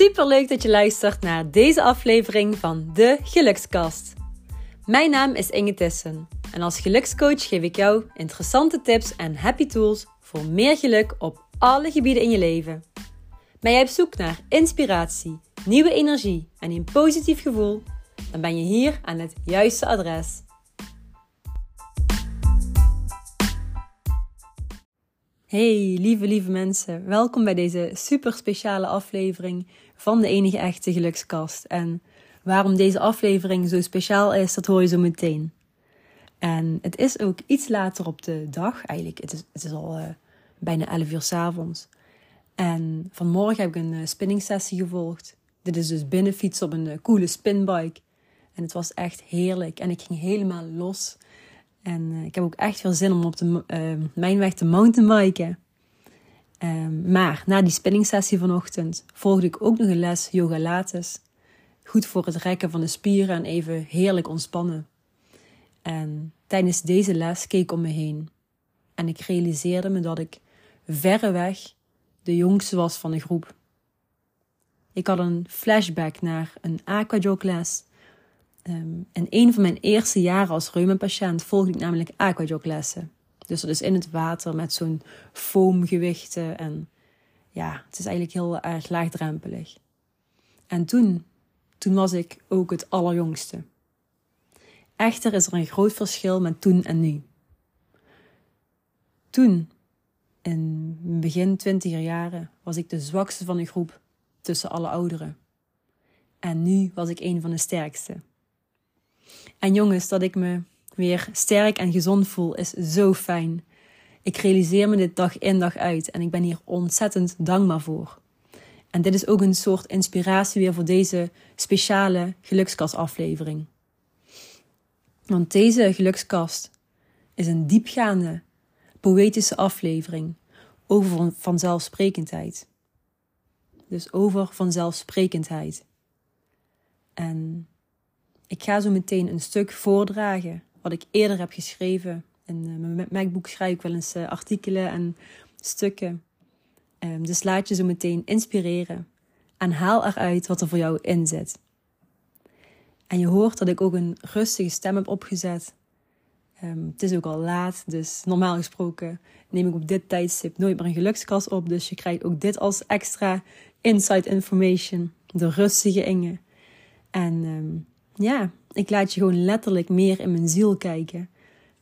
Super leuk dat je luistert naar deze aflevering van de Gelukskast. Mijn naam is Inge Tissen en als gelukscoach geef ik jou interessante tips en happy tools voor meer geluk op alle gebieden in je leven. Ben jij op zoek naar inspiratie, nieuwe energie en een positief gevoel? Dan ben je hier aan het juiste adres. Hey, lieve, lieve mensen. Welkom bij deze super speciale aflevering van de enige echte gelukskast. En waarom deze aflevering zo speciaal is, dat hoor je zo meteen. En het is ook iets later op de dag. Eigenlijk, het is, al uh, bijna 11 uur s avonds. En vanmorgen heb ik een uh, spinning sessie gevolgd. Dit is dus binnenfietsen op een uh, coole spinbike. En het was echt heerlijk. En ik ging helemaal los. En ik heb ook echt veel zin om op de, mijn weg te mountainbiken. Um, maar na die spinningsessie vanochtend volgde ik ook nog een les yoga lates. Goed voor het rekken van de spieren en even heerlijk ontspannen. En tijdens deze les keek ik om me heen. En ik realiseerde me dat ik verreweg de jongste was van de groep. Ik had een flashback naar een aquajogles Um, in een van mijn eerste jaren als reumapatiënt volgde ik namelijk aquajoglessen. Dus dat is in het water met zo'n foamgewichten. En ja, het is eigenlijk heel erg laagdrempelig. En toen, toen was ik ook het allerjongste. Echter is er een groot verschil met toen en nu. Toen, in begin twintiger jaren, was ik de zwakste van de groep tussen alle ouderen. En nu was ik een van de sterkste. En jongens, dat ik me weer sterk en gezond voel, is zo fijn. Ik realiseer me dit dag in dag uit en ik ben hier ontzettend dankbaar voor. En dit is ook een soort inspiratie weer voor deze speciale gelukskastaflevering. Want deze gelukskast is een diepgaande, poëtische aflevering over vanzelfsprekendheid. Dus over vanzelfsprekendheid. En ik ga zo meteen een stuk voordragen wat ik eerder heb geschreven. In uh, mijn MacBook schrijf ik wel eens uh, artikelen en stukken. Um, dus laat je zo meteen inspireren en haal eruit wat er voor jou in zit. En je hoort dat ik ook een rustige stem heb opgezet. Um, het is ook al laat, dus normaal gesproken neem ik op dit tijdstip nooit meer een gelukskast op. Dus je krijgt ook dit als extra inside information. De rustige Inge. En um, ja, ik laat je gewoon letterlijk meer in mijn ziel kijken.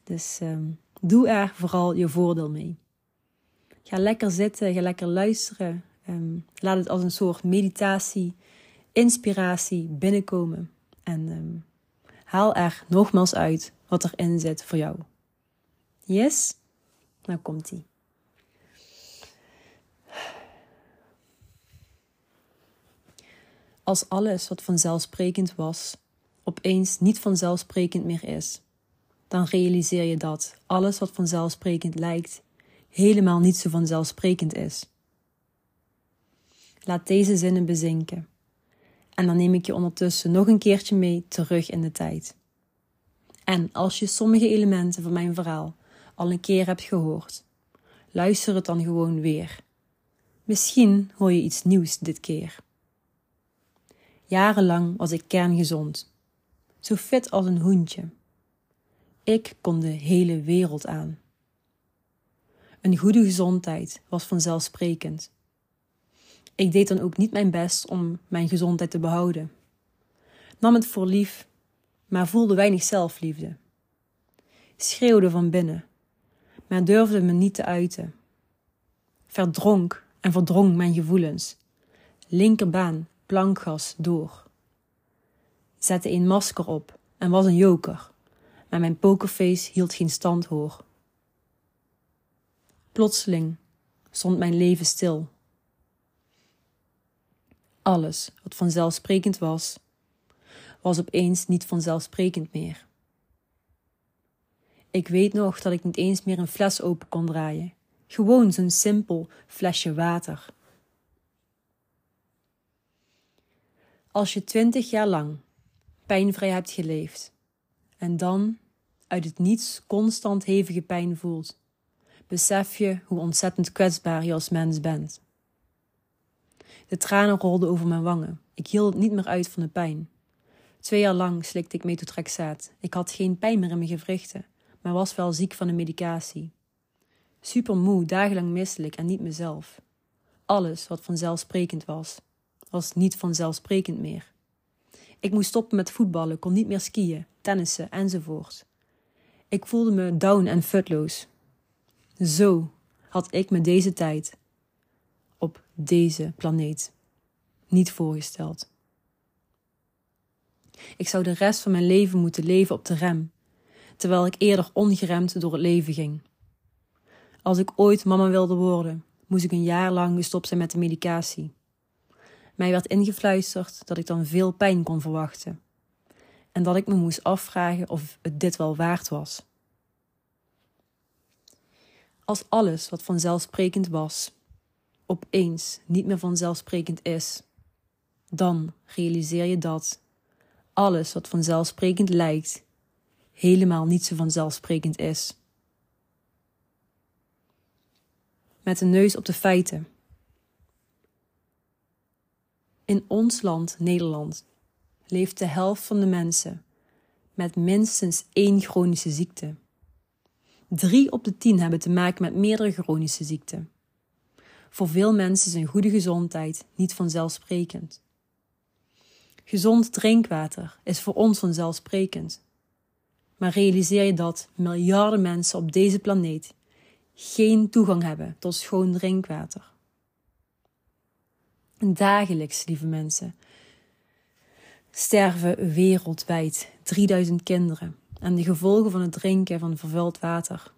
Dus um, doe er vooral je voordeel mee. Ga lekker zitten, ga lekker luisteren. Um, laat het als een soort meditatie, inspiratie binnenkomen. En um, haal er nogmaals uit wat erin zit voor jou. Yes? Nou komt ie. Als alles wat vanzelfsprekend was, opeens niet vanzelfsprekend meer is, dan realiseer je dat alles wat vanzelfsprekend lijkt, helemaal niet zo vanzelfsprekend is. Laat deze zinnen bezinken. En dan neem ik je ondertussen nog een keertje mee terug in de tijd. En als je sommige elementen van mijn verhaal al een keer hebt gehoord, luister het dan gewoon weer. Misschien hoor je iets nieuws dit keer. Jarenlang was ik kerngezond zo fit als een hoentje. Ik kon de hele wereld aan. Een goede gezondheid was vanzelfsprekend. Ik deed dan ook niet mijn best om mijn gezondheid te behouden. Nam het voor lief, maar voelde weinig zelfliefde. Schreeuwde van binnen, maar durfde me niet te uiten. Verdronk en verdrong mijn gevoelens. Linkerbaan, plankgas door zette een masker op en was een joker, maar mijn pokerface hield geen stand hoor. Plotseling stond mijn leven stil. Alles wat vanzelfsprekend was, was opeens niet vanzelfsprekend meer. Ik weet nog dat ik niet eens meer een fles open kon draaien. Gewoon zo'n simpel flesje water. Als je twintig jaar lang pijnvrij hebt geleefd. En dan uit het niets constant hevige pijn voelt, besef je hoe ontzettend kwetsbaar je als mens bent. De tranen rolden over mijn wangen. Ik hield het niet meer uit van de pijn. Twee jaar lang slikte ik metotrexaat. Ik had geen pijn meer in mijn gewrichten, maar was wel ziek van de medicatie. Super moe, dagenlang misselijk en niet mezelf. Alles wat vanzelfsprekend was, was niet vanzelfsprekend meer. Ik moest stoppen met voetballen, kon niet meer skiën, tennissen enzovoort. Ik voelde me down en futloos. Zo had ik me deze tijd op deze planeet niet voorgesteld. Ik zou de rest van mijn leven moeten leven op de rem, terwijl ik eerder ongeremd door het leven ging. Als ik ooit mama wilde worden, moest ik een jaar lang gestopt zijn met de medicatie. Mij werd ingefluisterd dat ik dan veel pijn kon verwachten en dat ik me moest afvragen of het dit wel waard was. Als alles wat vanzelfsprekend was, opeens niet meer vanzelfsprekend is, dan realiseer je dat alles wat vanzelfsprekend lijkt, helemaal niet zo vanzelfsprekend is. Met de neus op de feiten. In ons land, Nederland, leeft de helft van de mensen met minstens één chronische ziekte. Drie op de tien hebben te maken met meerdere chronische ziekten. Voor veel mensen is een goede gezondheid niet vanzelfsprekend. Gezond drinkwater is voor ons vanzelfsprekend. Maar realiseer je dat miljarden mensen op deze planeet geen toegang hebben tot schoon drinkwater? Dagelijks, lieve mensen, sterven wereldwijd 3000 kinderen aan de gevolgen van het drinken van vervuild water.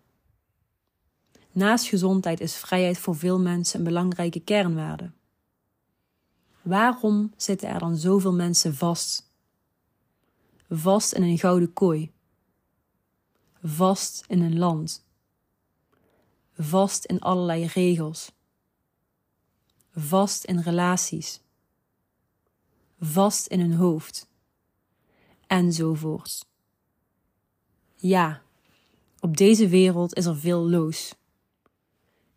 Naast gezondheid is vrijheid voor veel mensen een belangrijke kernwaarde. Waarom zitten er dan zoveel mensen vast? Vast in een gouden kooi. Vast in een land. Vast in allerlei regels. Vast in relaties. Vast in hun hoofd. Enzovoorts. Ja, op deze wereld is er veel loos.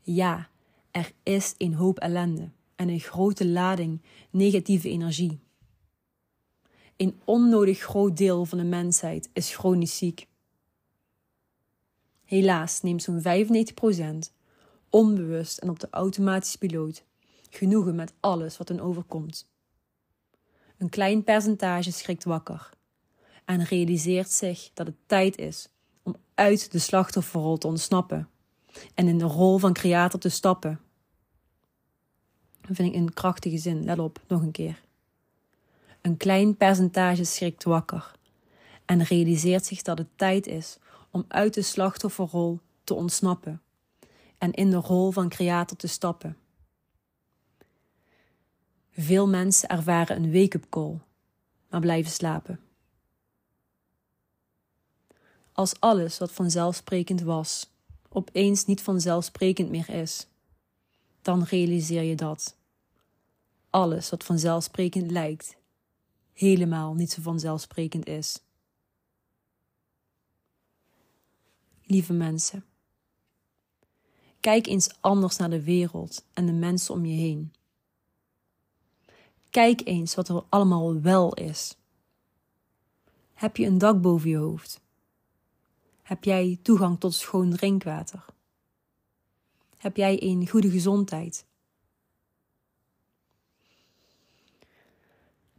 Ja, er is een hoop ellende en een grote lading negatieve energie. Een onnodig groot deel van de mensheid is chronisch ziek. Helaas neemt zo'n 95% onbewust en op de automatische piloot genoegen met alles wat hen overkomt. Een klein percentage schrikt wakker en realiseert zich dat het tijd is om uit de slachtofferrol te ontsnappen en in de rol van creator te stappen. Dat vind ik een krachtige zin, let op, nog een keer. Een klein percentage schrikt wakker en realiseert zich dat het tijd is om uit de slachtofferrol te ontsnappen en in de rol van creator te stappen. Veel mensen ervaren een wake-up call, maar blijven slapen. Als alles wat vanzelfsprekend was, opeens niet vanzelfsprekend meer is, dan realiseer je dat. Alles wat vanzelfsprekend lijkt, helemaal niet zo vanzelfsprekend is. Lieve mensen, kijk eens anders naar de wereld en de mensen om je heen. Kijk eens wat er allemaal wel is. Heb je een dak boven je hoofd? Heb jij toegang tot schoon drinkwater? Heb jij een goede gezondheid?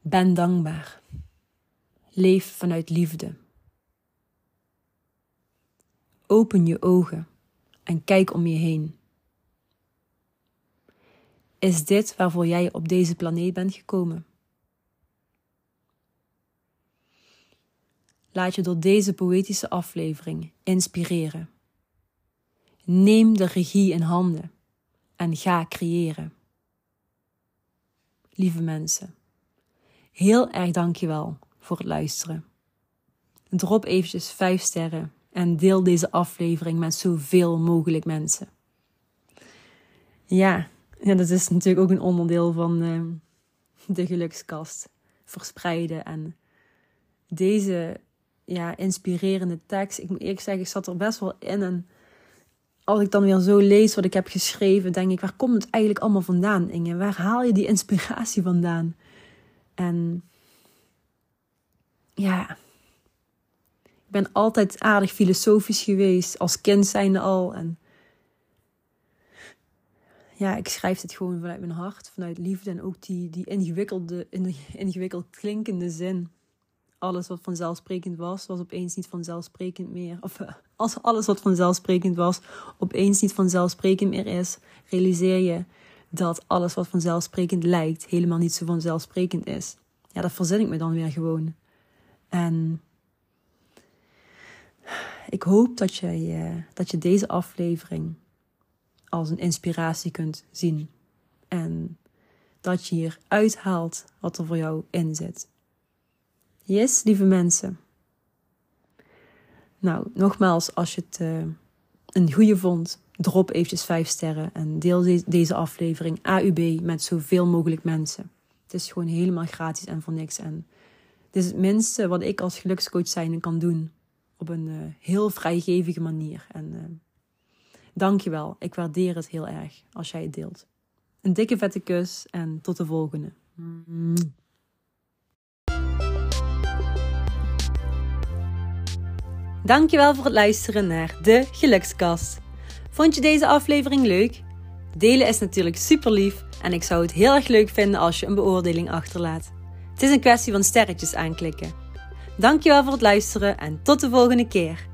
Ben dankbaar. Leef vanuit liefde. Open je ogen en kijk om je heen. Is dit waarvoor jij op deze planeet bent gekomen? Laat je door deze poëtische aflevering inspireren. Neem de regie in handen en ga creëren. Lieve mensen, heel erg dankjewel voor het luisteren. Drop eventjes 5 sterren en deel deze aflevering met zoveel mogelijk mensen. Ja, ja dat is natuurlijk ook een onderdeel van uh, de gelukskast. Verspreiden en deze ja, inspirerende tekst. Ik moet eerlijk zeggen, ik zat er best wel in. En als ik dan weer zo lees wat ik heb geschreven, denk ik, waar komt het eigenlijk allemaal vandaan, Inge? Waar haal je die inspiratie vandaan? En ja, ik ben altijd aardig filosofisch geweest, als kind zijnde al. En ja, ik schrijf het gewoon vanuit mijn hart, vanuit liefde en ook die, die ingewikkelde, ingewikkeld klinkende zin. Alles wat vanzelfsprekend was, was opeens niet vanzelfsprekend meer. Of eh, als alles wat vanzelfsprekend was, opeens niet vanzelfsprekend meer is, realiseer je dat alles wat vanzelfsprekend lijkt, helemaal niet zo vanzelfsprekend is. Ja, dat verzin ik me dan weer gewoon. En ik hoop dat je, dat je deze aflevering als een inspiratie kunt zien. En dat je hier uithaalt wat er voor jou in zit. Yes, lieve mensen. Nou, nogmaals, als je het uh, een goede vond, drop eventjes 5 sterren en deel deze aflevering AUB met zoveel mogelijk mensen. Het is gewoon helemaal gratis en voor niks. En het is het minste wat ik als gelukscoach zijn kan doen. Op een uh, heel vrijgevige manier. En uh, dankjewel. Ik waardeer het heel erg als jij het deelt. Een dikke vette kus en tot de volgende. Dankjewel voor het luisteren naar de Gelukskast. Vond je deze aflevering leuk? Delen is natuurlijk super lief en ik zou het heel erg leuk vinden als je een beoordeling achterlaat. Het is een kwestie van sterretjes aanklikken. Dankjewel voor het luisteren en tot de volgende keer.